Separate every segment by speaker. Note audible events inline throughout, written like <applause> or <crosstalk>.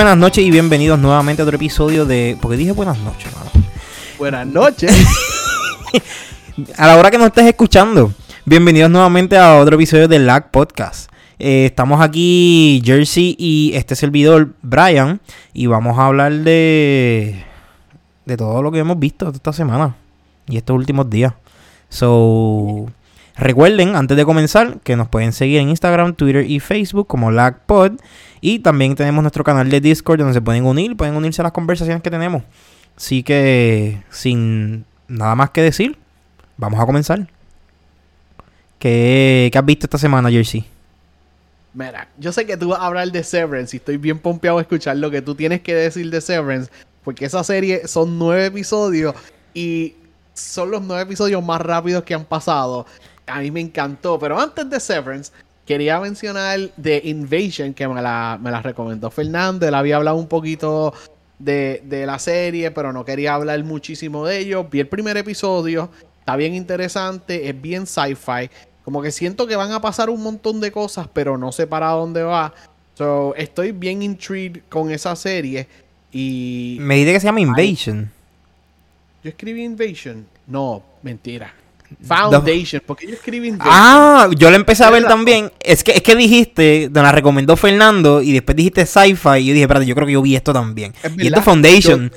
Speaker 1: Buenas noches y bienvenidos nuevamente a otro episodio de. Porque dije buenas noches, mano.
Speaker 2: Buenas noches. <laughs>
Speaker 1: a la hora que nos estés escuchando, bienvenidos nuevamente a otro episodio de Lag Podcast. Eh, estamos aquí, Jersey y este servidor, Brian, y vamos a hablar de. de todo lo que hemos visto esta semana y estos últimos días. So. Recuerden, antes de comenzar, que nos pueden seguir en Instagram, Twitter y Facebook como LagPod. Y también tenemos nuestro canal de Discord donde se pueden unir, pueden unirse a las conversaciones que tenemos. Así que, sin nada más que decir, vamos a comenzar. ¿Qué, has visto esta semana, Jersey?
Speaker 2: Mira, yo sé que tú vas a hablar de Severance y estoy bien pompeado a escuchar lo que tú tienes que decir de Severance, porque esa serie son nueve episodios y son los nueve episodios más rápidos que han pasado a mí me encantó. Pero antes de Severance, quería mencionar The Invasion, que me la, me la recomendó Fernando. Él había hablado un poquito de, de, la serie, pero no quería hablar muchísimo de ello. Vi el primer episodio, está bien interesante, es bien sci-fi. Como que siento que van a pasar un montón de cosas, pero no sé para dónde va. So, estoy bien intrigued con esa serie. Y.
Speaker 1: Me dice que se llama Invasion.
Speaker 2: Yo escribí Invasion. No, mentira. Foundation, porque yo escribí
Speaker 1: Ah, yo la empecé a ver también. Es que, es que dijiste, te la recomendó Fernando y después dijiste sci-fi y yo dije, espérate, yo creo que yo vi esto también. y esto es Foundation.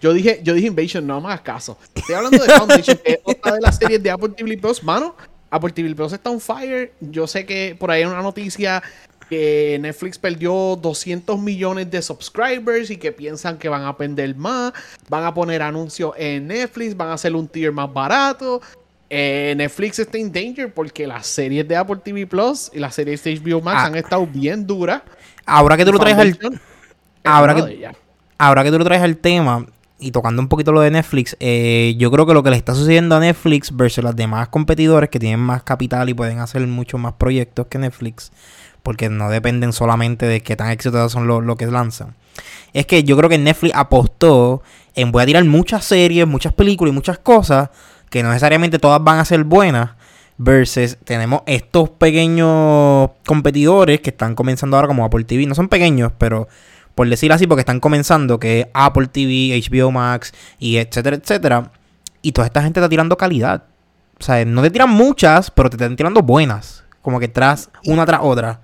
Speaker 2: Yo, dije, yo dije Invasion, no más caso. Estoy hablando de Foundation, que es otra de las series de Apple TV Plus. Mano, Apple TV Plus está on fire. Yo sé que por ahí hay una noticia que Netflix perdió 200 millones de subscribers y que piensan que van a perder más, van a poner anuncios en Netflix, van a hacer un tier más barato. Eh, Netflix está en danger porque las series de Apple TV Plus y las series de HBO Max ah. han estado bien duras.
Speaker 1: Ahora que tú lo traes al ahora que, ahora que tú lo traes al tema y tocando un poquito lo de Netflix, eh, yo creo que lo que le está sucediendo a Netflix versus las demás competidores que tienen más capital y pueden hacer muchos más proyectos que Netflix, porque no dependen solamente de qué tan exitosos son los lo que lanzan. Es que yo creo que Netflix apostó en voy a tirar muchas series, muchas películas y muchas cosas que no necesariamente todas van a ser buenas. Versus tenemos estos pequeños competidores que están comenzando ahora como Apple TV. No son pequeños, pero por decir así, porque están comenzando, que es Apple TV, HBO Max y etcétera, etcétera. Y toda esta gente está tirando calidad. O sea, no te tiran muchas, pero te están tirando buenas. Como que tras una tras otra.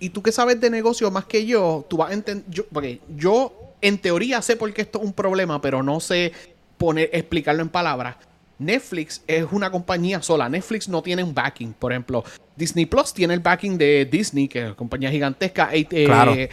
Speaker 2: Y tú que sabes de negocio más que yo, tú vas a entender. Yo, porque yo, en teoría, sé por qué esto es un problema, pero no sé poner, explicarlo en palabras. Netflix es una compañía sola. Netflix no tiene un backing. Por ejemplo, Disney Plus tiene el backing de Disney, que es una compañía gigantesca. Eh, claro. HBO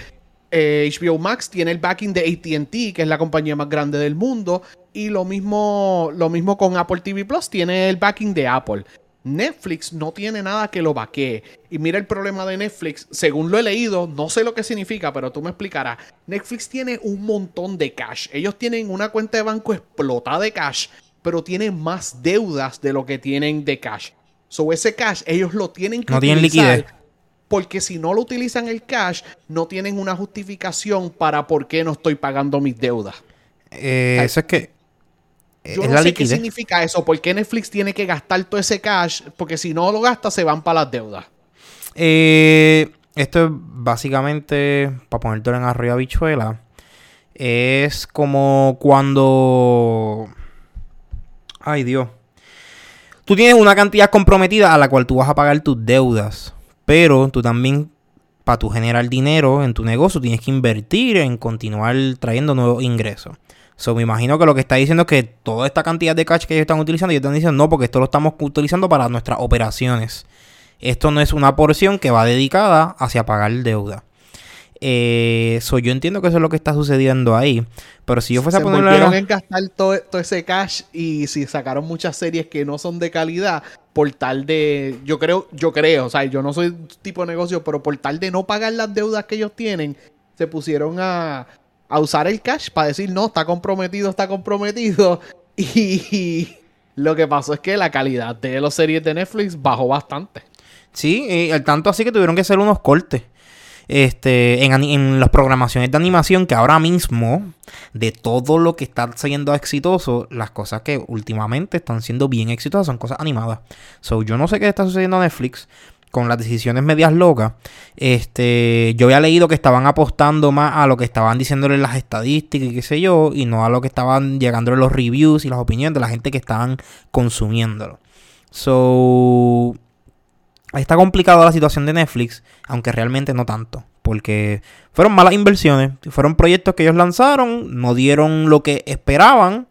Speaker 2: eh, Max tiene el backing de ATT, que es la compañía más grande del mundo. Y lo mismo, lo mismo con Apple TV Plus, tiene el backing de Apple. Netflix no tiene nada que lo vaquee. Y mira el problema de Netflix, según lo he leído, no sé lo que significa, pero tú me explicarás. Netflix tiene un montón de cash. Ellos tienen una cuenta de banco explotada de cash pero tienen más deudas de lo que tienen de cash. So ese cash ellos lo tienen que
Speaker 1: no tienen liquidez.
Speaker 2: Porque si no lo utilizan el cash, no tienen una justificación para por qué no estoy pagando mis deudas.
Speaker 1: Eh, eso es que.
Speaker 2: Yo no sé qué significa eso. ¿Por qué Netflix tiene que gastar todo ese cash? Porque si no lo gasta, se van para las deudas.
Speaker 1: Eh, esto es básicamente, para ponerte en arriba bichuela, es como cuando Ay, Dios. Tú tienes una cantidad comprometida a la cual tú vas a pagar tus deudas. Pero tú también, para tu generar dinero en tu negocio, tienes que invertir en continuar trayendo nuevos ingresos. So, me imagino que lo que está diciendo es que toda esta cantidad de cash que ellos están utilizando, ellos están diciendo no, porque esto lo estamos utilizando para nuestras operaciones. Esto no es una porción que va dedicada hacia pagar deuda. Eh, yo entiendo que eso es lo que está sucediendo ahí. Pero si yo fuese
Speaker 2: a ponerle. en gastar todo, ese cash y si sacaron muchas series que no son de calidad por tal de. Yo creo, yo creo, o sea, yo no soy tipo de negocio, pero por tal de no pagar las deudas que ellos tienen, se pusieron a, a usar el cash para decir, no, está comprometido, está comprometido. <laughs> Y, lo que pasó es que la calidad de las series de Netflix bajó bastante.
Speaker 1: Sí, y el tanto así que tuvieron que hacer unos cortes este, en, en, las programaciones de animación que ahora mismo, de todo lo que está siendo exitoso, las cosas que últimamente están siendo bien exitosas son cosas animadas. So, yo no sé qué está sucediendo a Netflix, con las decisiones medias locas. Este, yo había leído que estaban apostando más a lo que estaban diciéndole las estadísticas y qué sé yo, y no a lo que estaban llegándole los reviews y las opiniones de la gente que estaban consumiéndolo. So, está complicada la situación de Netflix, aunque realmente no tanto, porque fueron malas inversiones, fueron proyectos que ellos lanzaron, no dieron lo que esperaban,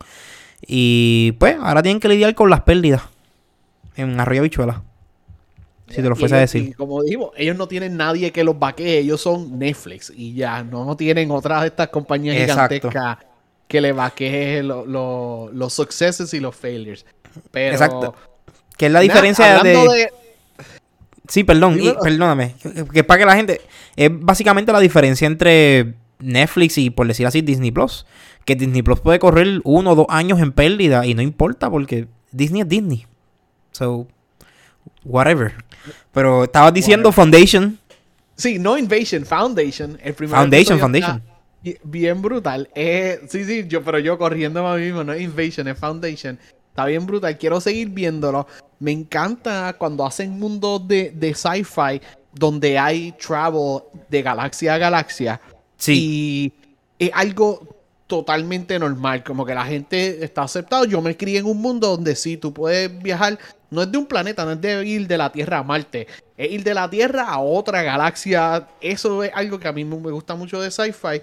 Speaker 1: y pues ahora tienen que lidiar con las pérdidas en Arroyo Bichuela. Si te lo fuese a decir.
Speaker 2: como digo, ellos no tienen nadie que los vaquee, ellos son Netflix y ya, no, no tienen otras de estas compañías gigantescas que le vaquee los successes y los failures. Pero, Exacto.
Speaker 1: Que es la diferencia de... Sí, perdón, perdóname. Que, es para que la gente. Es básicamente la diferencia entre Netflix y, por decir así, Disney Plus. Que Disney Plus puede correr uno o dos años en pérdida y no importa porque Disney es Disney. So, whatever. Pero estabas diciendo Foundation.
Speaker 2: Sí, no Invasion, Foundation. El
Speaker 1: primer Foundation, Foundation.
Speaker 2: Bien brutal. sí, sí, yo, pero yo corriendo a mí mismo, no es Invasion, es Foundation. Está bien brutal. Quiero seguir viéndolo. Me encanta cuando hacen mundos de, de sci-fi donde hay travel de galaxia a galaxia. Sí. Y es algo totalmente normal, como que la gente está aceptado. Yo me crié en un mundo donde sí, tú puedes viajar, no es de un planeta, no es de ir de la Tierra a Marte, es ir de la Tierra a otra galaxia. Eso es algo que a mí me gusta mucho de sci-fi.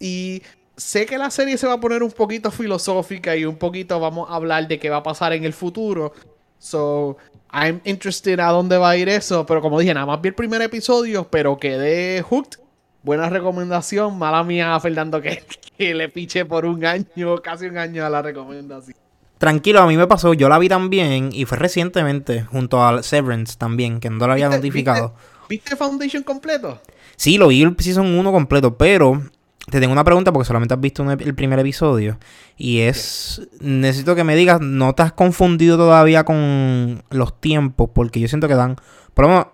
Speaker 2: Y sé que la serie se va a poner un poquito filosófica y un poquito vamos a hablar de qué va a pasar en el futuro. So, I'm interested a dónde va a ir eso, pero como dije, nada más vi el primer episodio, pero quedé hooked buena recomendación. Mala mía, Fernando, que, <laughs> le piche por un año, casi un año a la recomendación.
Speaker 1: Tranquilo, a mí me pasó, yo la vi también y fue recientemente, junto a Severance también, que no lo había notificado.
Speaker 2: ¿viste, Foundation completo?
Speaker 1: Sí, lo vi el Season 1 completo, pero te tengo una pregunta porque solamente has visto el primer episodio. Y es, necesito que me digas, ¿no te has confundido todavía con los tiempos? Porque yo siento que dan, por lo menos,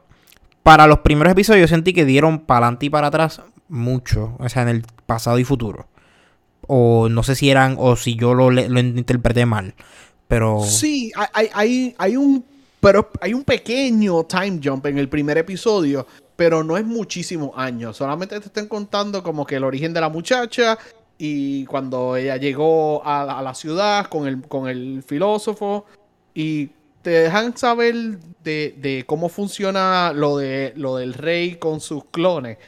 Speaker 1: para los primeros episodios yo sentí que dieron para adelante y para atrás mucho, o sea, en el pasado y futuro. O no sé si eran, o si yo lo, lo interpreté mal, pero...
Speaker 2: Sí, hay, hay, hay, un, pero hay un pequeño time jump en el primer episodio, pero no es muchísimos años, solamente te están contando como que el origen de la muchacha y cuando ella llegó a, la ciudad con el, con el filósofo y te dejan saber de, cómo funciona lo, de, lo del rey con sus clones.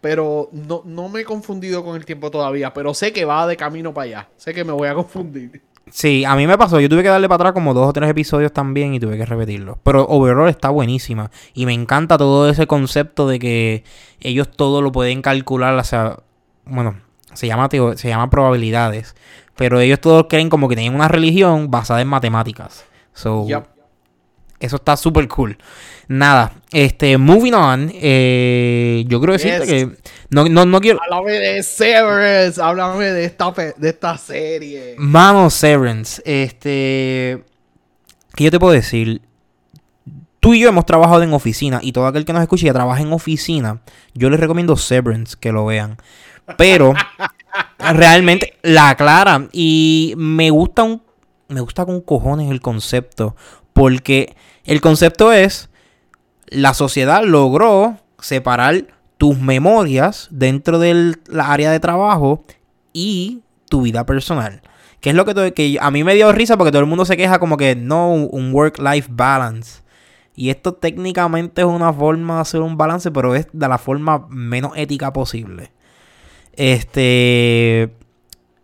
Speaker 2: Pero no, no me he confundido con el tiempo todavía. Pero sé que va de camino para allá. Sé que me voy a <laughs> confundir.
Speaker 1: Sí, a mí me pasó. Yo tuve que darle para atrás como dos o tres episodios también y tuve que repetirlo. Pero overall está buenísima. Y me encanta todo ese concepto de que ellos todo lo pueden calcular. O sea, bueno, se llama, se llama probabilidades. Pero ellos todos creen como que tienen una religión basada en matemáticas. So, eso está súper cool. Nada, este, moving on. Eh, yo quiero decirte que. No, no, no quiero.
Speaker 2: Háblame de Severance. Háblame de esta, de esta serie.
Speaker 1: Mano, Severance. Este. ¿Qué yo te puedo decir? Tú y yo hemos trabajado en oficina. Y todo aquel que nos escuche y trabaja en oficina. Yo les recomiendo Severance que lo vean. Pero. <laughs> realmente la aclara. Y me gusta un. Me gusta con cojones el concepto. Porque el concepto es, la sociedad logró separar tus memorias dentro del área de trabajo y tu vida personal. Que es lo que, que a mí me dio risa porque todo el mundo se queja como que no, un work-life balance. Y esto técnicamente es una forma de hacer un balance, pero es de la forma menos ética posible. Este.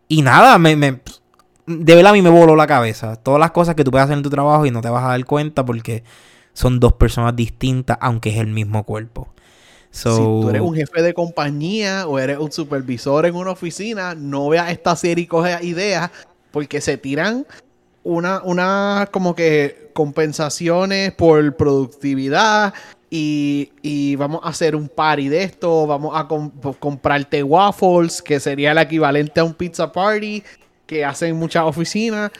Speaker 1: Y nada, me, de verdad a mí me voló la cabeza. Todas las cosas que tú puedes hacer en tu trabajo y no te vas a dar cuenta porque son dos personas distintas, aunque es el mismo cuerpo.
Speaker 2: si tú eres un jefe de compañía o eres un supervisor en una oficina, no veas esta serie y coge ideas porque se tiran una, una como que compensaciones por productividad y, vamos a hacer un party de esto, vamos a comprarte waffles, que sería el equivalente a un pizza party, que hacen muchas oficinas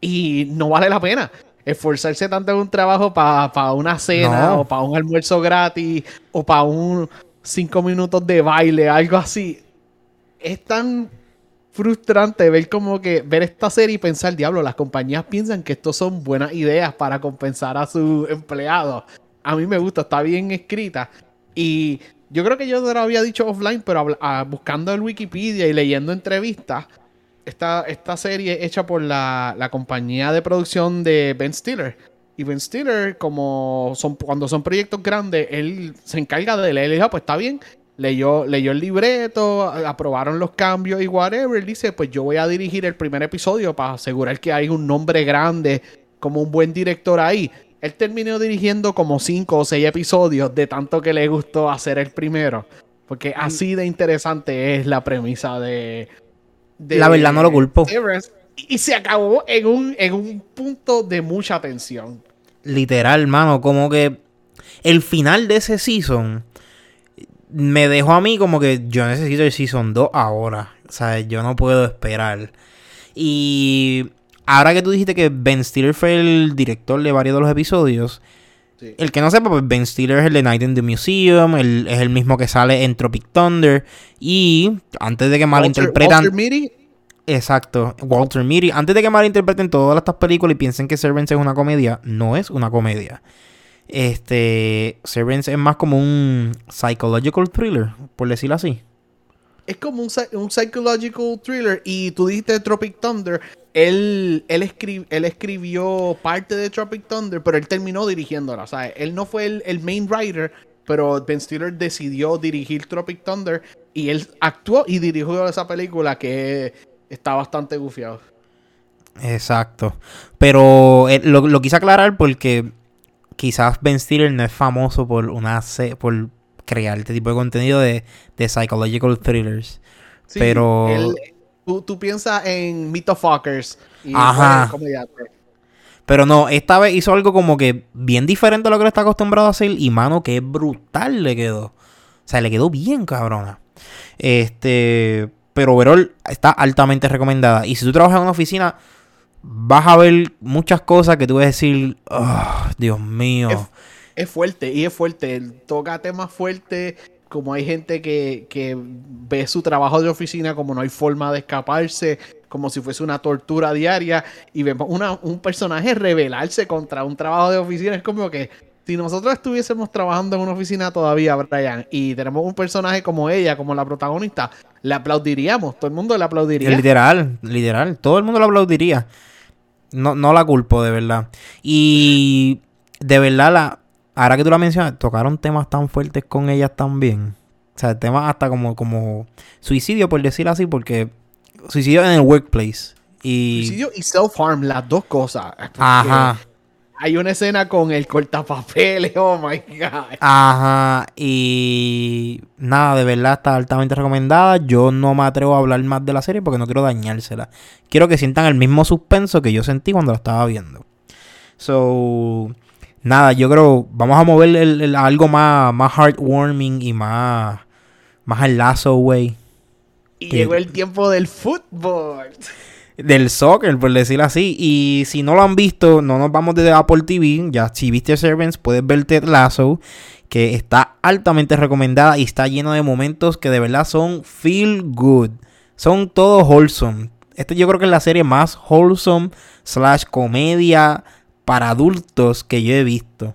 Speaker 2: y no vale la pena esforzarse tanto en un trabajo para una cena o para un almuerzo gratis o para un cinco minutos de baile, algo así. Es tan frustrante ver como que ver esta serie y pensar, diablo, las compañías piensan que estos son buenas ideas para compensar a sus empleados. A mí me gusta, está bien escrita. Y yo creo que yo te lo había dicho offline, pero ah, buscando en Wikipedia y leyendo entrevistas, esta, esta serie hecha por la, la, compañía de producción de Ben Stiller. Y Ben Stiller, como son, cuando son proyectos grandes, él se encarga de leer. Y dijo, ah, pues está bien. Leyó, leyó el libreto, aprobaron los cambios y whatever. Él dice, pues yo voy a dirigir el primer episodio para asegurar que hay un nombre grande como un buen director ahí. Él terminó dirigiendo como cinco o seis episodios de tanto que le gustó hacer el primero. Porque así de interesante es la premisa de,
Speaker 1: la verdad no lo culpo.
Speaker 2: y se acabó en un, en un punto de mucha tensión.
Speaker 1: Literal, mano, como que el final de ese season me dejó a mí como que yo necesito el season 2 ahora. O sea, yo no puedo esperar. Y ahora que tú dijiste que Ben Stiller fue el director de varios de los episodios, el que no sepa, pues Ben Stiller es el de Night in the Museum, es el mismo que sale en Tropic Thunder. Y antes de que malinterpretan. Walter Exacto, Walter Mitty. Antes de que malinterpreten todas estas películas y piensen que Servants es una comedia, no es una comedia. Este. Servants es más como un psychological thriller, por decirlo así.
Speaker 2: Es como un, un psychological thriller. Y tú dijiste Tropic Thunder él, él, él escribió parte de Tropic Thunder, pero él terminó dirigiéndola. Sea, él no fue el, main writer, pero Ben Stiller decidió dirigir Tropic Thunder y él actuó y dirigió esa película que está bastante gufiado.
Speaker 1: Exacto. Pero eh, lo, quise aclarar porque quizás Ben Stiller no es famoso por una por crear este tipo de contenido de, de psychological thrillers. pero
Speaker 2: Tú, piensas en Meet Fuckers y
Speaker 1: Ajá. Pero no, esta vez hizo algo como que bien diferente a lo que le está acostumbrado a hacer. Y mano, que brutal le quedó. O sea, le quedó bien cabrona. Este. Pero Verol está altamente recomendada. Y si tú trabajas en una oficina, vas a ver muchas cosas que tú vas a decir. Oh, Dios mío.
Speaker 2: Es, es fuerte, y es fuerte. Toca temas fuertes como hay gente que, ve su trabajo de oficina como no hay forma de escaparse, como si fuese una tortura diaria, y vemos un personaje rebelarse contra un trabajo de oficina, es como que si nosotros estuviésemos trabajando en una oficina todavía, Brian, y tenemos un personaje como ella, como la protagonista, le aplaudiríamos, todo el mundo le aplaudiría.
Speaker 1: Literal, literal, todo el mundo le aplaudiría. No, no la culpo, de verdad. Y de verdad la, ahora que tú la mencionas, tocaron temas tan fuertes con ellas también. O sea, temas hasta como, como suicidio, por decir así, porque suicidio en el workplace. Y...
Speaker 2: Suicidio y self-harm, las dos cosas.
Speaker 1: Ajá.
Speaker 2: Hay una escena con el cortapapeles, oh my god.
Speaker 1: Ajá, y nada, de verdad está altamente recomendada. Yo no me atrevo a hablar más de la serie porque no quiero dañársela. Quiero que sientan el mismo suspenso que yo sentí cuando la estaba viendo. So, nada, yo creo, vamos a mover el, algo más, más heartwarming y más, más al lazo, güey.
Speaker 2: Y llegó el tiempo del fútbol.
Speaker 1: Del soccer, por decirlo así. Y si no lo han visto, no nos vamos desde Apple TV. Ya, si viste Servants, puedes ver Ted Lasso. Que está altamente recomendada y está lleno de momentos que de verdad son feel good. Son todos wholesome. Este yo creo que es la serie más wholesome slash comedia para adultos que yo he visto.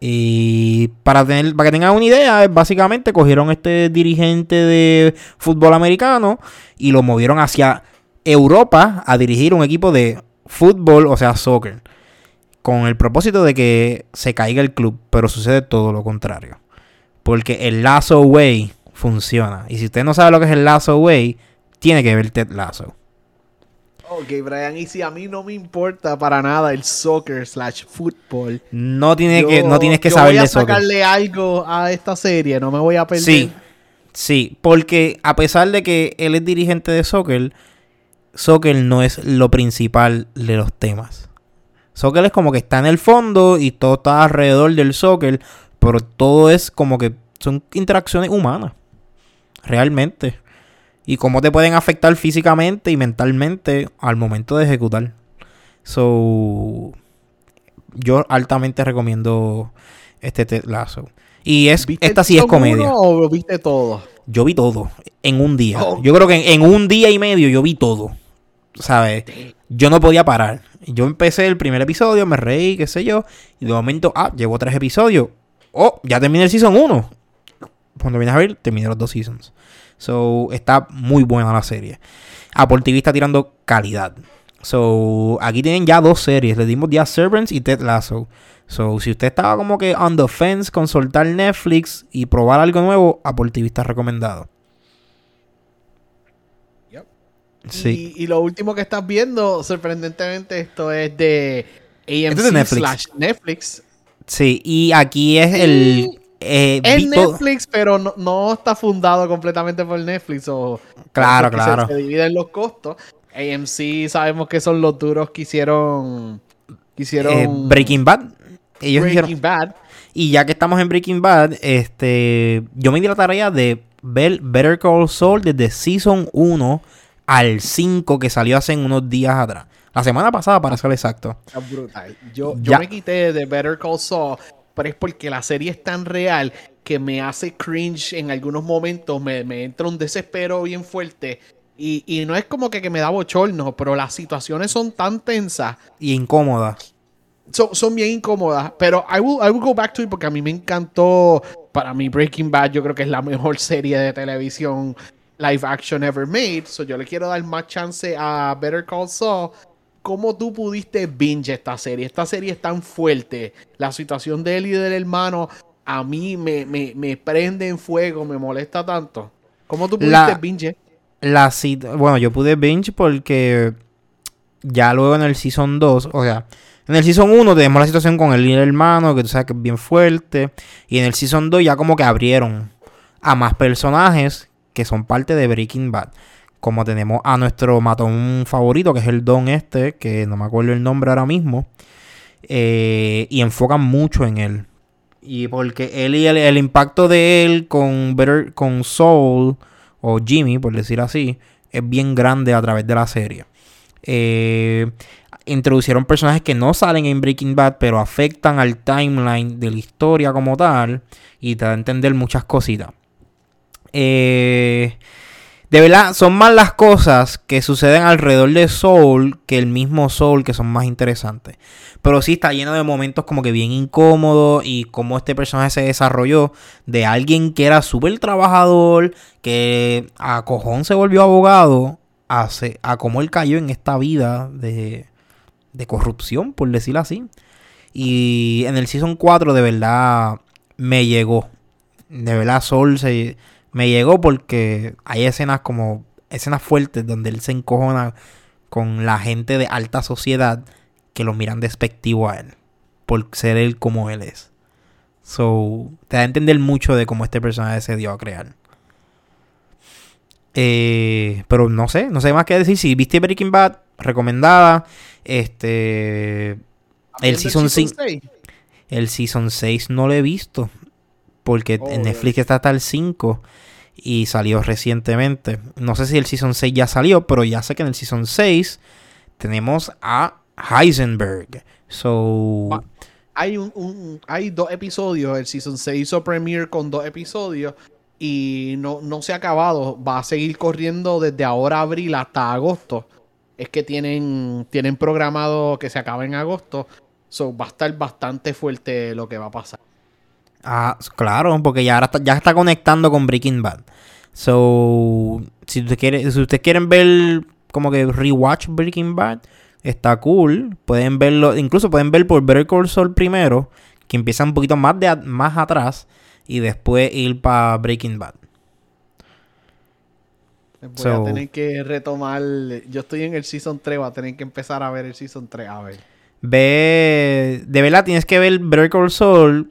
Speaker 1: Y para, tener, para que tengan una idea, básicamente cogieron este dirigente de fútbol americano y lo movieron hacia Europa a dirigir un equipo de fútbol, o sea, soccer. Con el propósito de que se caiga el club, pero sucede todo lo contrario. Porque el Lazo Way funciona. Y si usted no sabe lo que es el Lazo Way, tiene que ver Ted Lazo.
Speaker 2: Ok, Brian, y si a mí no me importa para nada el soccer slash fútbol.
Speaker 1: No, tiene que, no tienes que saber de
Speaker 2: soccer. Voy a sacarle algo a esta serie, no me voy a perder.
Speaker 1: Sí, sí, porque a pesar de que él es dirigente de soccer, soccer no es lo principal de los temas. Soccer es como que está en el fondo y todo está alrededor del soccer, pero todo es como que son interacciones humanas. Realmente y cómo te pueden afectar físicamente y mentalmente al momento de ejecutar. So, yo altamente recomiendo este Ted Lasso. Y es, esta sí es comedia.
Speaker 2: ¿O viste todo?
Speaker 1: Yo vi todo en un día. Yo creo que en, un día y medio yo vi todo. ¿sabes? Yo no podía parar. Yo empecé el primer episodio, me reí, qué sé yo, y de momento, ah, llevo tres episodios. Oh, ya terminé el season 1. Cuando vienes a ver, terminé los dos seasons. So, está muy buena la serie. Apple TV está tirando calidad. So, aquí tienen ya dos series. Le dimos The Servants y Ted Lasso. So, si usted estaba como que on the fence con soltar Netflix y probar algo nuevo, Apple TV está recomendado.
Speaker 2: Sí. Y, lo último que estás viendo, sorprendentemente, esto es de AMC Netflix. Netflix.
Speaker 1: Sí, y aquí es el...
Speaker 2: Eh, es Netflix, pero no, está fundado completamente por Netflix. O,
Speaker 1: claro, claro.
Speaker 2: Se, dividen los costos. AMC sabemos que son los duros que hicieron... hicieron
Speaker 1: eh, Breaking Bad.
Speaker 2: Breaking Bad.
Speaker 1: Y ya que estamos en Breaking Bad, este, yo me di la tarea de ver Better Call Saul desde Season 1 al 5 que salió hace unos días atrás. La semana pasada, para ser exacto.
Speaker 2: Es brutal. Yo, yo me quité de Better Call Saul, pero es porque la serie es tan real que me hace cringe en algunos momentos. Me, me entra un desespero bien fuerte. Y, y no es como que, que, me da bochorno, pero las situaciones son tan tensas.
Speaker 1: Y incómodas.
Speaker 2: Son, son bien incómodas. Pero I will, I will go back to it porque a mí me encantó. Para mí, Breaking Bad, yo creo que es la mejor <laughs> serie de televisión live action ever made. So yo le quiero dar más chance a Better Call Saul. ¿Cómo tú pudiste binge esta serie? Esta serie es tan fuerte. La situación de él y del hermano a mí me, me, prende en fuego, me molesta tanto. ¿Cómo tú pudiste binge?
Speaker 1: La bueno, yo pude binge porque ya luego en el Season 2, o sea, en el Season 1 tenemos la situación con el hermano, que tú sabes que es bien fuerte. Y en el Season 2 ya como que abrieron a más personajes que son parte de Breaking Bad. Como tenemos a nuestro matón favorito, que es el Don este, que no me acuerdo el nombre ahora mismo. Eh, y enfocan mucho en él. Y porque él y el, impacto de él con con Soul, o Jimmy, por decir así, es bien grande a través de la serie. Eh, introducieron personajes que no salen en Breaking Bad, pero afectan al timeline de la historia como tal. Y te da a entender muchas cositas. Eh, de verdad, son más las cosas que suceden alrededor de Soul que el mismo Soul que son más interesantes. Pero sí está lleno de momentos como que bien incómodos y cómo este personaje se desarrolló de alguien que era súper trabajador, que a cojón se volvió abogado, a, a cómo él cayó en esta vida de, de corrupción, por decirlo así. Y en el Season 4 de verdad me llegó. De verdad Soul se me llegó porque hay escenas como escenas fuertes donde él se encojona con la gente de alta sociedad que lo miran despectivo a él por ser él como él es. So, te da a entender mucho de cómo este personaje se dio a crear. Eh, pero no sé, no sé más que decir. Si viste Breaking Bad, recomendada. Este. El season 6. El season 6 no lo he visto. Porque en Netflix está hasta el 5 y salió recientemente. No sé si el Season 6 ya salió, pero ya sé que en el Season 6 tenemos a Heisenberg. So...
Speaker 2: Hay, un, hay dos episodios, el Season 6 hizo premiere con dos episodios y no, no se ha acabado. Va a seguir corriendo desde ahora abril hasta agosto. Es que tienen, tienen programado que se acabe en agosto. So, va a estar bastante fuerte lo que va a pasar.
Speaker 1: Ah, claro, porque ya, está, ya está conectando con Breaking Bad. So, si ustedes quieren, si ustedes quieren ver como que rewatch Breaking Bad, está cool. Pueden verlo, incluso pueden ver por Better Call Saul primero, que empieza un poquito más, de, más atrás, y después ir para Breaking Bad.
Speaker 2: Voy a tener que retomar. Yo estoy en el Season 3, voy a tener que empezar a ver el Season 3. A ver.
Speaker 1: Ve. De verdad, tienes que ver Better Call Saul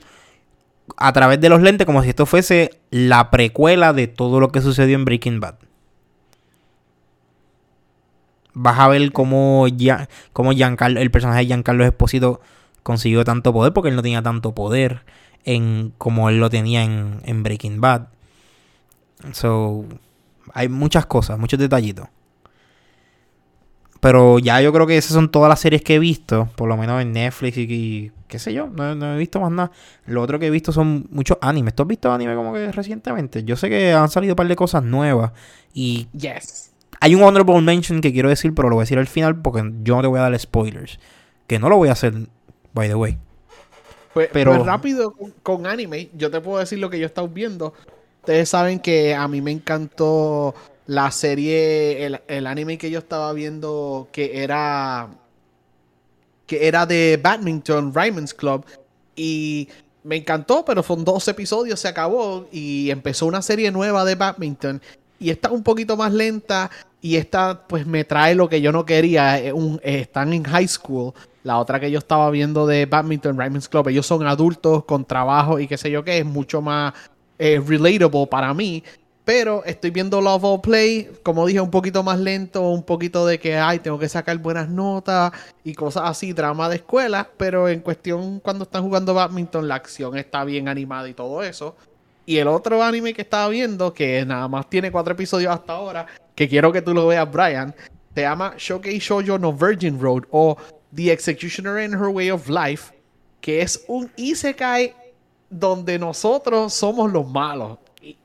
Speaker 1: a través de los lentes como si esto fuese la precuela de todo lo que sucedió en Breaking Bad. Vas a ver cómo, ya, cómo Giancarlo, el personaje de Giancarlo Esposito consiguió tanto poder porque él no tenía tanto poder en como él lo tenía en, en Breaking Bad. So, hay muchas cosas, muchos detallitos. Pero ya yo creo que esas son todas las series que he visto, por lo menos en Netflix y, qué sé yo, no, he visto más nada. Lo otro que he visto son muchos animes. ¿Tú has visto anime como que recientemente? Yo sé que han salido un par de cosas nuevas y...
Speaker 2: Yes.
Speaker 1: Hay un honorable mention que quiero decir, pero lo voy a decir al final porque yo no te voy a dar spoilers. Que no lo voy a hacer, by the way.
Speaker 2: Pues, pero pues rápido con, anime, yo te puedo decir lo que yo he estado viendo. Ustedes saben que a mí me encantó la serie, el, el anime que yo estaba viendo que era que era de Badminton Raymond's Club y me encantó, pero son dos episodios, se acabó y empezó una serie nueva de badminton y está un poquito más lenta y esta pues me trae lo que yo no quería, eh, están en high school. La otra que yo estaba viendo de Badminton Raymond's Club, ellos son adultos con trabajo y qué sé yo qué, es mucho más eh, relatable para mí. Pero estoy viendo Love All Play, como dije, un poquito más lento, un poquito de que, ay, tengo que sacar buenas notas y cosas así, drama de escuela. Pero en cuestión, cuando están jugando badminton, la acción está bien animada y todo eso. Y el otro anime que estaba viendo, que nada más tiene cuatro episodios hasta ahora, que quiero que tú lo veas, Brian, se llama Shokei Shoujo no Virgin Road o The Executioner in Her Way of Life, que es un isekai donde nosotros somos los malos.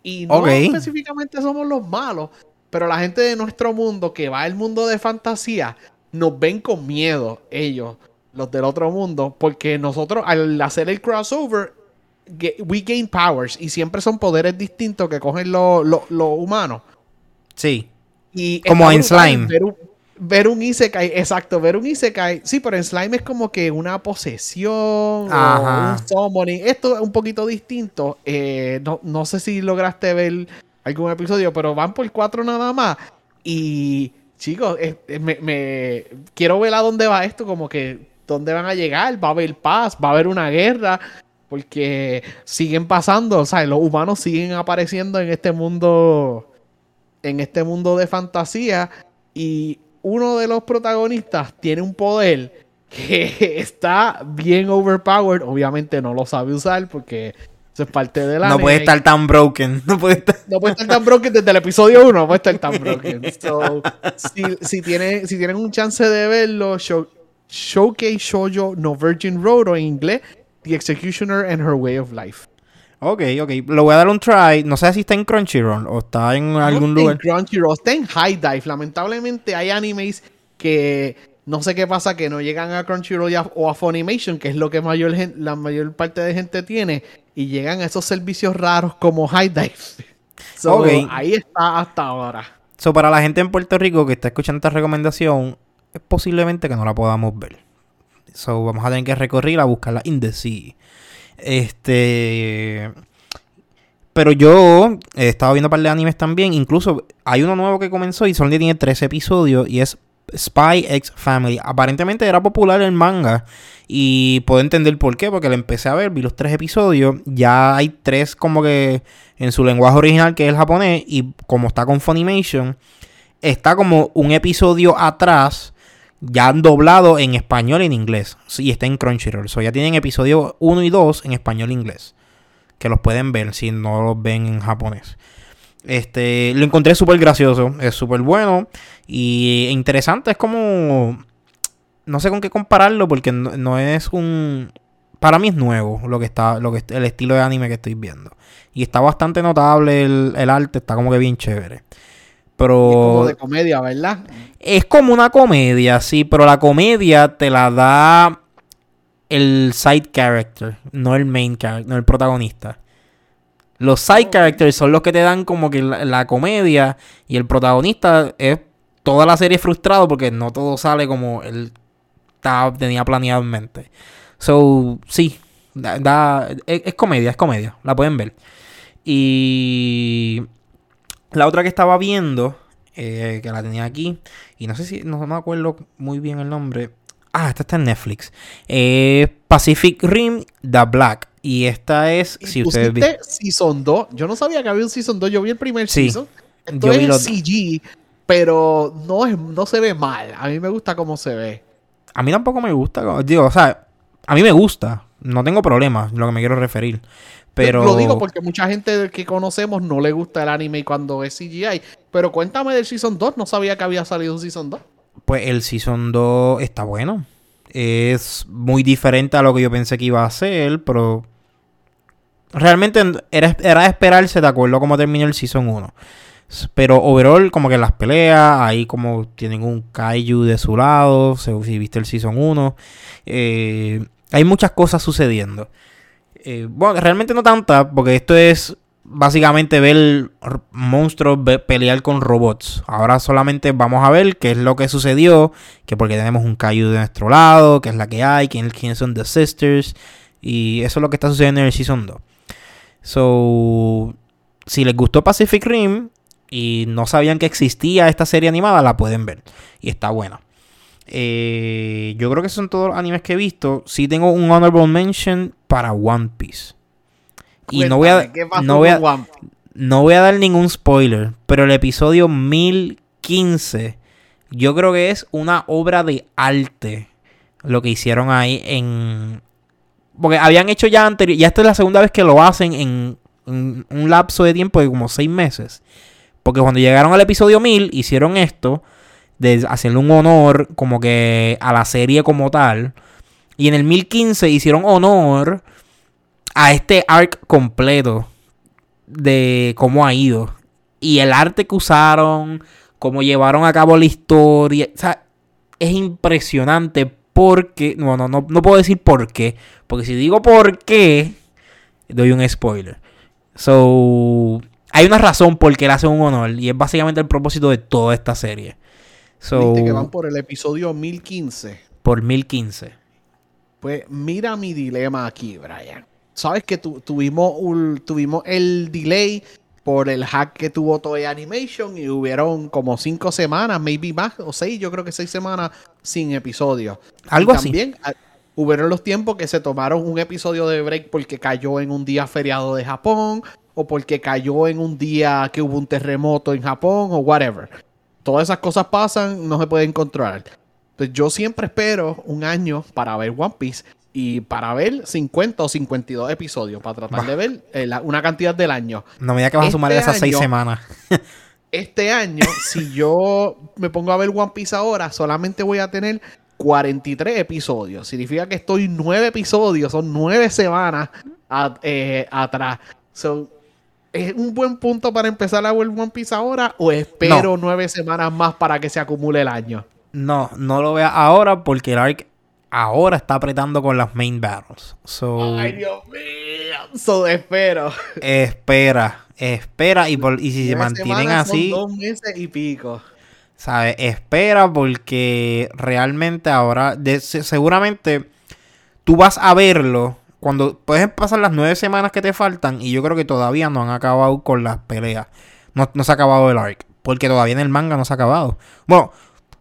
Speaker 2: Y, no específicamente somos los malos, pero la gente de nuestro mundo que va al mundo de fantasía, nos ven con miedo ellos, los del otro mundo, porque nosotros al hacer el crossover, we gain powers y siempre son poderes distintos que cogen los humanos.
Speaker 1: Sí. Y Como en Slime
Speaker 2: ver un Isekai, exacto, ver un Isekai. Sí, pero en Slime es como que una posesión o un summoning. Esto es un poquito distinto. Eh, no, sé si lograste ver algún episodio, pero van por cuatro nada más. Y chicos, me, quiero ver a dónde va esto, como que dónde van a llegar. Va a haber paz, va a haber una guerra. Porque siguen pasando, o sea, los humanos siguen apareciendo en este mundo. En este mundo de fantasía. Y uno de los protagonistas tiene un poder que <laughs> está bien overpowered. Obviamente no lo sabe usar porque eso es parte de la.
Speaker 1: No puede estar tan broken. <laughs> No puede estar,
Speaker 2: no puede estar tan broken desde el episodio 1. No puede estar tan broken. <laughs> si, si, tiene, si tienen un chance de verlo, Showcase Shoujo No Virgin Road o en inglés, The Executioner and Her Way of Life.
Speaker 1: Ok, ok. Lo voy a dar un try. No sé si está en Crunchyroll o está en algún lugar.
Speaker 2: En Crunchyroll, está en High Dive. Lamentablemente hay animes que no sé qué pasa, que no llegan a Crunchyroll o a Funimation, que es lo que mayor, la mayor parte de gente tiene, y llegan a esos servicios raros como High Dive. <laughs> So, Ahí está hasta ahora.
Speaker 1: So, para la gente en Puerto Rico que está escuchando esta recomendación, es posiblemente que no la podamos ver. So, vamos a tener que recorrer a buscarla in the sea. Este. Pero yo he estado viendo un par de animes también. Incluso hay uno nuevo que comenzó y solamente tiene tres episodios. Y es Spy X Family. Aparentemente era popular el manga. Y puedo entender por qué. Porque lo empecé a ver, vi los tres episodios. Ya hay tres como que en su lenguaje original, que es el japonés. Y como está con Funimation, está como un episodio atrás ya han doblado en español y en inglés. Y está en Crunchyroll. So ya tienen episodios 1 y 2 en español e inglés. Que los pueden ver si no los ven en japonés. Este, lo encontré súper gracioso. Es súper bueno. Y interesante. Es como. No sé con qué compararlo. Porque no, es un. Para mí es nuevo lo que está. Lo que, el estilo de anime que estoy viendo. Y está bastante notable el, el arte. Está como que bien chévere. Pero.
Speaker 2: Es como de comedia, ¿verdad?
Speaker 1: Es como una comedia, sí, pero la comedia te la da el side character, no el main character, no el protagonista. Los side characters son los que te dan como que la, comedia y el protagonista es toda la serie frustrado porque no todo sale como él tenía planeado en mente. So, sí, da, es comedia, es comedia, la pueden ver. Y la otra que estaba viendo, eh, que la tenía aquí, y no sé si, no me acuerdo muy bien el nombre. Ah, esta está en Netflix. Eh, Pacific Rim The Black. Y esta es,
Speaker 2: si ustedes viste Season 2. Yo no sabía que había un Season 2. Yo vi el primer season. Esto es CG, pero no, es, no se ve mal. A mí me gusta cómo se ve.
Speaker 1: A mí tampoco me gusta. Digo, o sea, a mí me gusta. No tengo problema, lo que me quiero referir. Pero...
Speaker 2: Lo digo porque mucha gente que conocemos no le gusta el anime cuando es CGI. Pero cuéntame del Season 2. No sabía que había salido un Season 2.
Speaker 1: Pues el Season 2 está bueno. Es muy diferente a lo que yo pensé que iba a ser, pero... Realmente era, era esperarse de acuerdo a cómo terminó el Season 1. Pero overall, como que las peleas, ahí como tienen un kaiju de su lado, si viste el Season 1. Eh, hay muchas cosas sucediendo. Eh, bueno, realmente no tantas, porque esto es básicamente ver monstruos pelear con robots. Ahora solamente vamos a ver qué es lo que sucedió, que porque tenemos un kaiju de nuestro lado, qué es la que hay, quiénes son The Sisters, y eso es lo que está sucediendo en el Season 2. So, si les gustó Pacific Rim y no sabían que existía esta serie animada, la pueden ver. Y está buena. Eh, yo creo que son todos los animes que he visto. Sí tengo un honorable mention para One Piece. Y no voy a, no voy a, no voy a dar ningún spoiler, pero el episodio 1015 yo creo que es una obra de arte lo que hicieron ahí en... Porque habían hecho ya anterior, ya esta es la segunda vez que lo hacen en, un lapso de tiempo de como seis meses. Porque cuando llegaron al episodio 1000 hicieron esto, de hacerle un honor como que a la serie como tal. Y en el 1015 hicieron honor a este arc completo de cómo ha ido. Y el arte que usaron, cómo llevaron a cabo la historia. O sea, es impresionante porque... No, no, no, no puedo decir por qué. Porque si digo por qué, doy un spoiler. So, hay una razón por qué le hacen un honor. Y es básicamente el propósito de toda esta serie.
Speaker 2: So, que van por el episodio 1015.
Speaker 1: Por 1015.
Speaker 2: Pues mira mi dilema aquí, Brian sabes que tuvimos, tuvimos el delay por el hack que tuvo Toei Animation y hubieron como cinco semanas, maybe más, o seis, yo creo que seis semanas sin episodio.
Speaker 1: Algo así.
Speaker 2: También ah, hubieron los tiempos que se tomaron un episodio de break porque cayó en un día feriado de Japón o porque cayó en un día que hubo un terremoto en Japón o whatever. Todas esas cosas pasan, no se pueden controlar. Entonces yo siempre espero un año para ver One Piece y para ver 50 o 52 episodios, para tratar de ver eh, una cantidad del año.
Speaker 1: No me digas que vas a sumar este esas seis semanas. <laughs>
Speaker 2: este año, si yo me pongo a ver One Piece ahora, solamente voy a tener 43 episodios. Significa que estoy 9 episodios, son 9 semanas eh, atrás. ¿Es un buen punto para empezar a ver One Piece ahora o espero 9 semanas más para que se acumule el año?
Speaker 1: No, no lo vea ahora porque el arc ahora está apretando con las main battles. So,
Speaker 2: Ay, Dios mío. So, espero.
Speaker 1: Espera, espera. Y, por, y si se mantienen así.
Speaker 2: Son dos meses y pico.
Speaker 1: ¿Sabes? Espera porque realmente ahora. seguramente tú vas a verlo. Cuando puedes pasar las nueve semanas que te faltan. Y yo creo que todavía no han acabado con las peleas. No, no se ha acabado el arc. Porque todavía en el manga no se ha acabado. Bueno,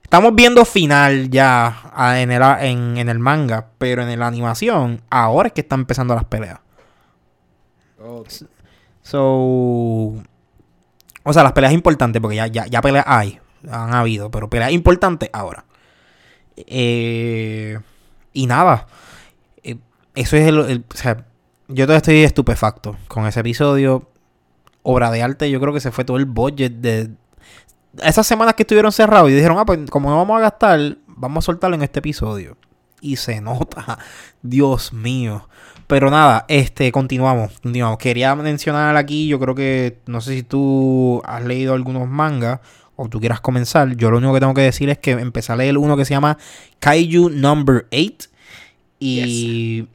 Speaker 1: Estamos viendo final ya ah, en el, en, el manga, pero en la animación, ahora es que están empezando las peleas. So. O sea, las peleas importantes, porque ya, ya, ya peleas hay, han habido, pero peleas importantes ahora. Eh, y nada. Eso es el, O sea, yo todavía estoy estupefacto con ese episodio. Obra de arte, yo creo que se fue todo el budget de, esas semanas que estuvieron cerrados y dijeron, ah, pues como no vamos a gastar, vamos a soltarlo en este episodio. Y se <laughs> nota, Dios mío. Pero nada, este, continuamos, continuamos. Quería mencionar aquí, yo creo que, no sé si tú has leído algunos mangas o tú quieras comenzar. Yo lo único que tengo que decir es que empecé a leer uno que se llama Kaiju Number 8. Y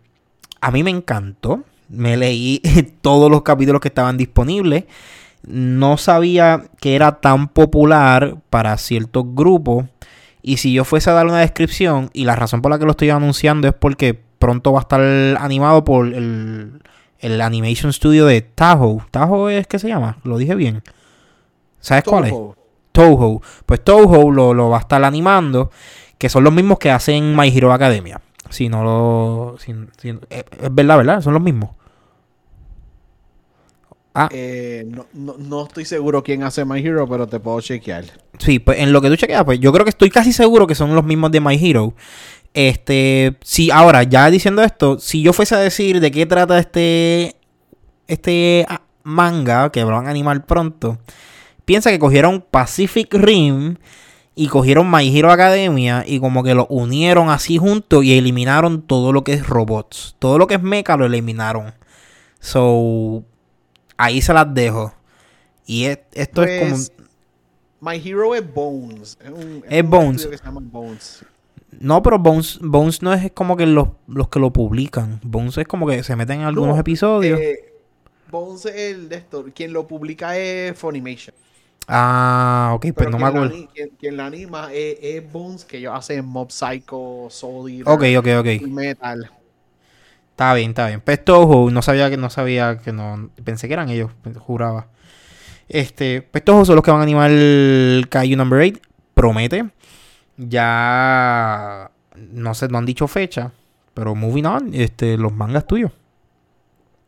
Speaker 1: a mí me encantó. Me leí <laughs> todos los capítulos que estaban disponibles no sabía que era tan popular para ciertos grupos. Y si yo fuese a dar una descripción, y la razón por la que lo estoy anunciando es porque pronto va a estar animado por el, el Animation Studio de Tahoe. ¿Tahoe es que se llama? Lo dije bien. ¿Sabes cuál es? Toho. Pues Toho lo, lo, va a estar animando, que son los mismos que hacen My Hero Academia. Si no lo. es verdad, ¿verdad? Son los mismos.
Speaker 2: Ah. Eh, no, no, estoy seguro quién hace My Hero, pero te puedo chequear.
Speaker 1: Sí, pues en lo que tú chequeas, pues yo creo que estoy casi seguro que son los mismos de My Hero. Este, sí, ahora, ya diciendo esto, si yo fuese a decir de qué trata este, este ah, manga, que van a animar pronto, piensa que cogieron Pacific Rim y cogieron My Hero Academia y como que lo unieron así juntos y eliminaron todo lo que es robots. Todo lo que es mecha lo eliminaron. So, ahí se las dejo. Y esto es como...
Speaker 2: Pues, My Hero es Bones.
Speaker 1: Es, Bones. No, pero Bones, Bones no es como que los, los que lo publican. Bones es como que se meten en algunos episodios. Eh,
Speaker 2: Bones es el de esto. Quien lo publica es Funimation.
Speaker 1: Ah, ok, pues no me acuerdo.
Speaker 2: quien, la anima es, Bones, que ellos hacen Mob Psycho, Solid,
Speaker 1: Ok, ok, ok.
Speaker 2: Metal.
Speaker 1: Está bien, está bien. Pues no sabía que no sabía que no. Pensé que eran ellos, juraba. Este, pues son los que van a animar el Kaiju Number 8. Promete. Ya. No sé, no han dicho fecha. Pero moving on, este, los mangas tuyos.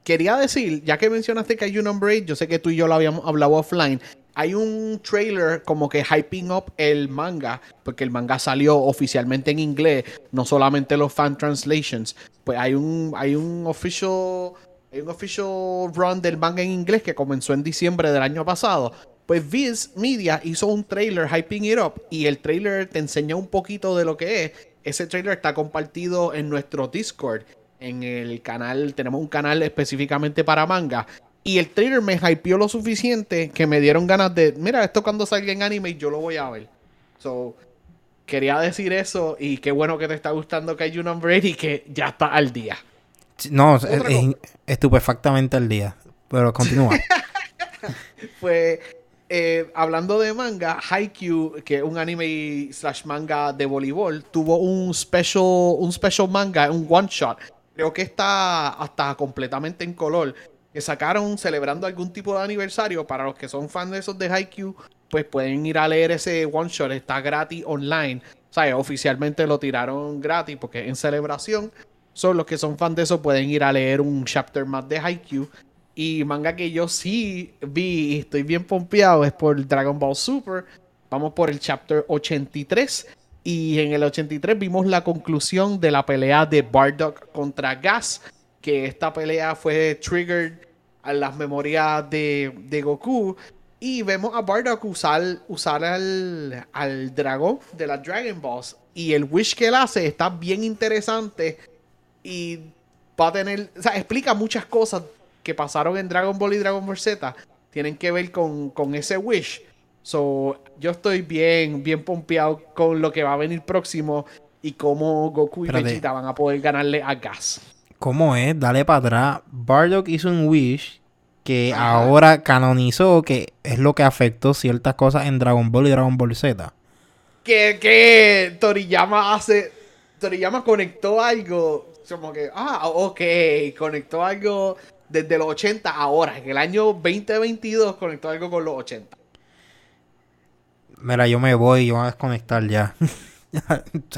Speaker 2: Quería decir, ya que mencionaste Kaiju Number 8, yo sé que tú y yo lo habíamos hablado offline hay un trailer como que hyping up el manga, porque el manga salió oficialmente en inglés, no solamente los fan translations. Pues hay un, hay un official, hay un official run del manga en inglés que comenzó en diciembre del año pasado. Pues Viz Media hizo un trailer hyping it up y el trailer te enseña un poquito de lo que es. Ese trailer está compartido en nuestro Discord. En el canal, tenemos un canal específicamente para manga y el trailer me hypeó lo suficiente que me dieron ganas de, mira, esto cuando salga en anime yo lo voy a ver. So, quería decir eso y qué bueno que te está gustando Kaiju Number 8 y que ya está al día.
Speaker 1: No, es, estupefactamente al día. Pero continúa. <laughs>
Speaker 2: pues, eh, hablando de manga, Haikyuu, que es un anime slash manga de voleibol, tuvo un special, un special manga, un one shot. Creo que está hasta completamente en color que sacaron celebrando algún tipo de aniversario. Para los que son fans de esos de Haikyuu, pues pueden ir a leer ese one shot. Está gratis online. O sea, oficialmente lo tiraron gratis porque en celebración. Son los que son fans de eso pueden ir a leer un chapter más de Haikyuu. Y manga que yo sí vi y estoy bien pompeado es por Dragon Ball Super. Vamos por el chapter 83. Y en el 83 vimos la conclusión de la pelea de Bardock contra Gas que esta pelea fue triggered a las memorias de, Goku. Y vemos a Bardock usar, usar al, al, dragón de la Dragon Balls. Y el wish que él hace está bien interesante. Y va a tener. O sea, explica muchas cosas que pasaron en Dragon Ball y Dragon Ball Z. Tienen que ver con, con ese wish. So, yo estoy bien, bien pompeado con lo que va a venir próximo. Y cómo Goku y Vegeta van a poder ganarle a Gas.
Speaker 1: ¿Cómo es? Dale para atrás. Bardock hizo un wish que ahora canonizó que es lo que afectó ciertas cosas en Dragon Ball y Dragon Ball Z.
Speaker 2: Que, que Toriyama hace. Toriyama conectó algo. Como que, ah, ok, conectó algo desde los 80 ahora. En el año 2022 conectó algo con los 80.
Speaker 1: Mira, yo me voy, yo voy a desconectar ya. <laughs> <laughs>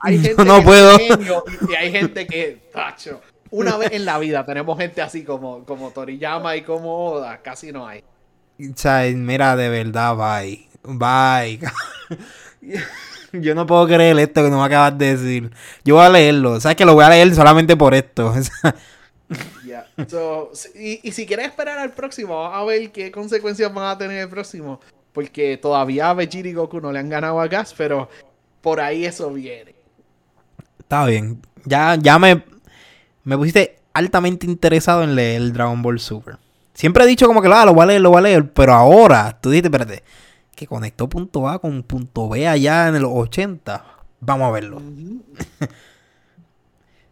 Speaker 2: hay <laughs> gente no que puedo. y, hay gente que, tacho, una vez en la vida tenemos gente así como, como Toriyama y como Oda, casi no hay.
Speaker 1: mira, de verdad, bye. Bye. <laughs> Yo no puedo creer esto que no me acabas de decir. Yo voy a leerlo. Sabes que lo voy a leer solamente por esto.
Speaker 2: y, si quieres esperar al próximo, vamos a ver qué consecuencias van a tener el próximo. Porque todavía a Vegeta y Goku no le han ganado a Gas, pero por ahí eso viene.
Speaker 1: Está bien. Ya, ya me, me pusiste altamente interesado en leer el Dragon Ball Super. Siempre he dicho como que ah, lo voy a leer, lo voy a leer, pero ahora tú dijiste, espérate, que conectó punto A con punto B allá en los 80. Vamos a verlo. <laughs>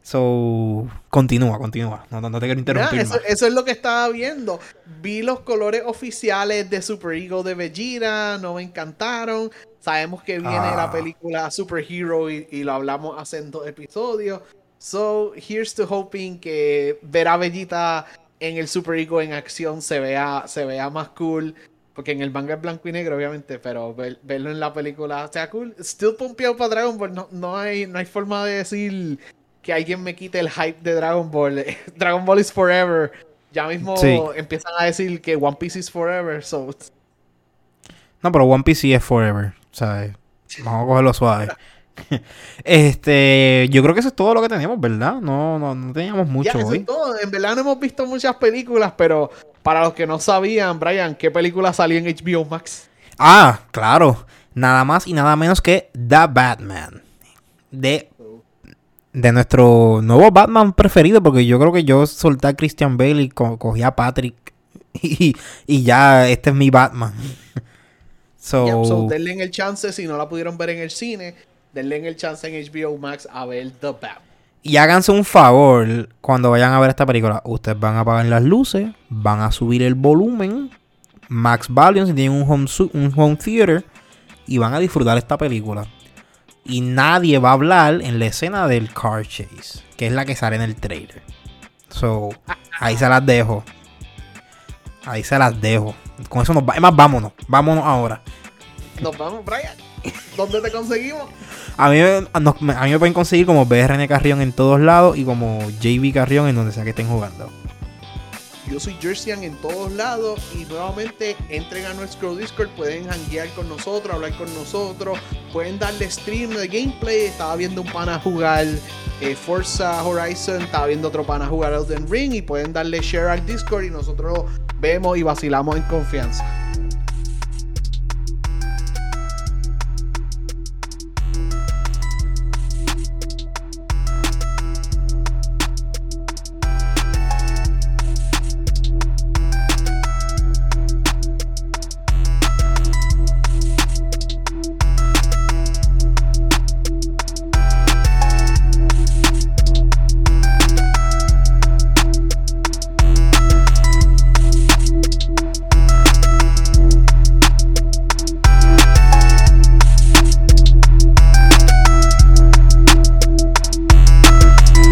Speaker 1: So, continúa, continúa. No, no, te quiero interrumpir.
Speaker 2: eso, eso, es lo que estaba viendo. Vi los colores oficiales de Super Ego de Vegeta, no me encantaron. Sabemos que viene la ah. película Super Hero y, lo hablamos hace dos episodios. So, here's to hoping que ver a Vegeta en el Super Ego en acción se vea, se vea más cool. Porque en el manga es blanco y negro, obviamente, pero verlo en la película sea cool. Still pompeado para Dragon Ball. No, no, hay, no hay forma de decir que alguien me quite el hype de Dragon Ball. <laughs> Dragon Ball is forever. Ya mismo empiezan a decir que One Piece is forever. So.
Speaker 1: No, pero One Piece sí es forever. ¿Sabes? Vamos a cogerlo suave. <laughs> este, yo creo que eso es todo lo que tenemos, ¿verdad? No, no, no teníamos mucho
Speaker 2: ya, hoy. todo. En verdad no hemos visto muchas películas, pero para los que no sabían, Brian, ¿qué película salió en HBO Max?
Speaker 1: Ah, claro. Nada más y nada menos que The Batman. De de nuestro nuevo Batman preferido, porque yo creo que yo solté a Christian Bale y cogí a Patrick <laughs> y, y ya, este es mi Batman. <laughs>
Speaker 2: So, denle en el chance, si no la pudieron ver en el cine, denle en el chance en HBO Max a ver The Bat.
Speaker 1: Y háganse un favor cuando vayan a ver esta película. Ustedes van a apagar las luces, van a subir el volumen, Max Valiant si tienen un home, un home theater, y van a disfrutar esta película. Y nadie va a hablar en la escena del car chase, que es la que sale en el trailer. So, ahí se las dejo. Ahí se las dejo. Con eso nos va. Es más, vámonos. Vámonos ahora.
Speaker 2: Nos vamos, Brian. ¿Dónde te conseguimos?
Speaker 1: A mí, a mí me pueden conseguir como BRN Carrión en todos lados y como JB Carrión en donde sea que estén jugando.
Speaker 2: Yo soy Jerseyan en todos lados y nuevamente entren a nuestro Discord, pueden hanguear con nosotros, hablar con nosotros, pueden darle stream de gameplay. Estaba viendo un pana jugar eh, Forza Horizon, estaba viendo otro pana jugar Elden Ring y pueden darle share al Discord y nosotros vemos y vacilamos en confianza.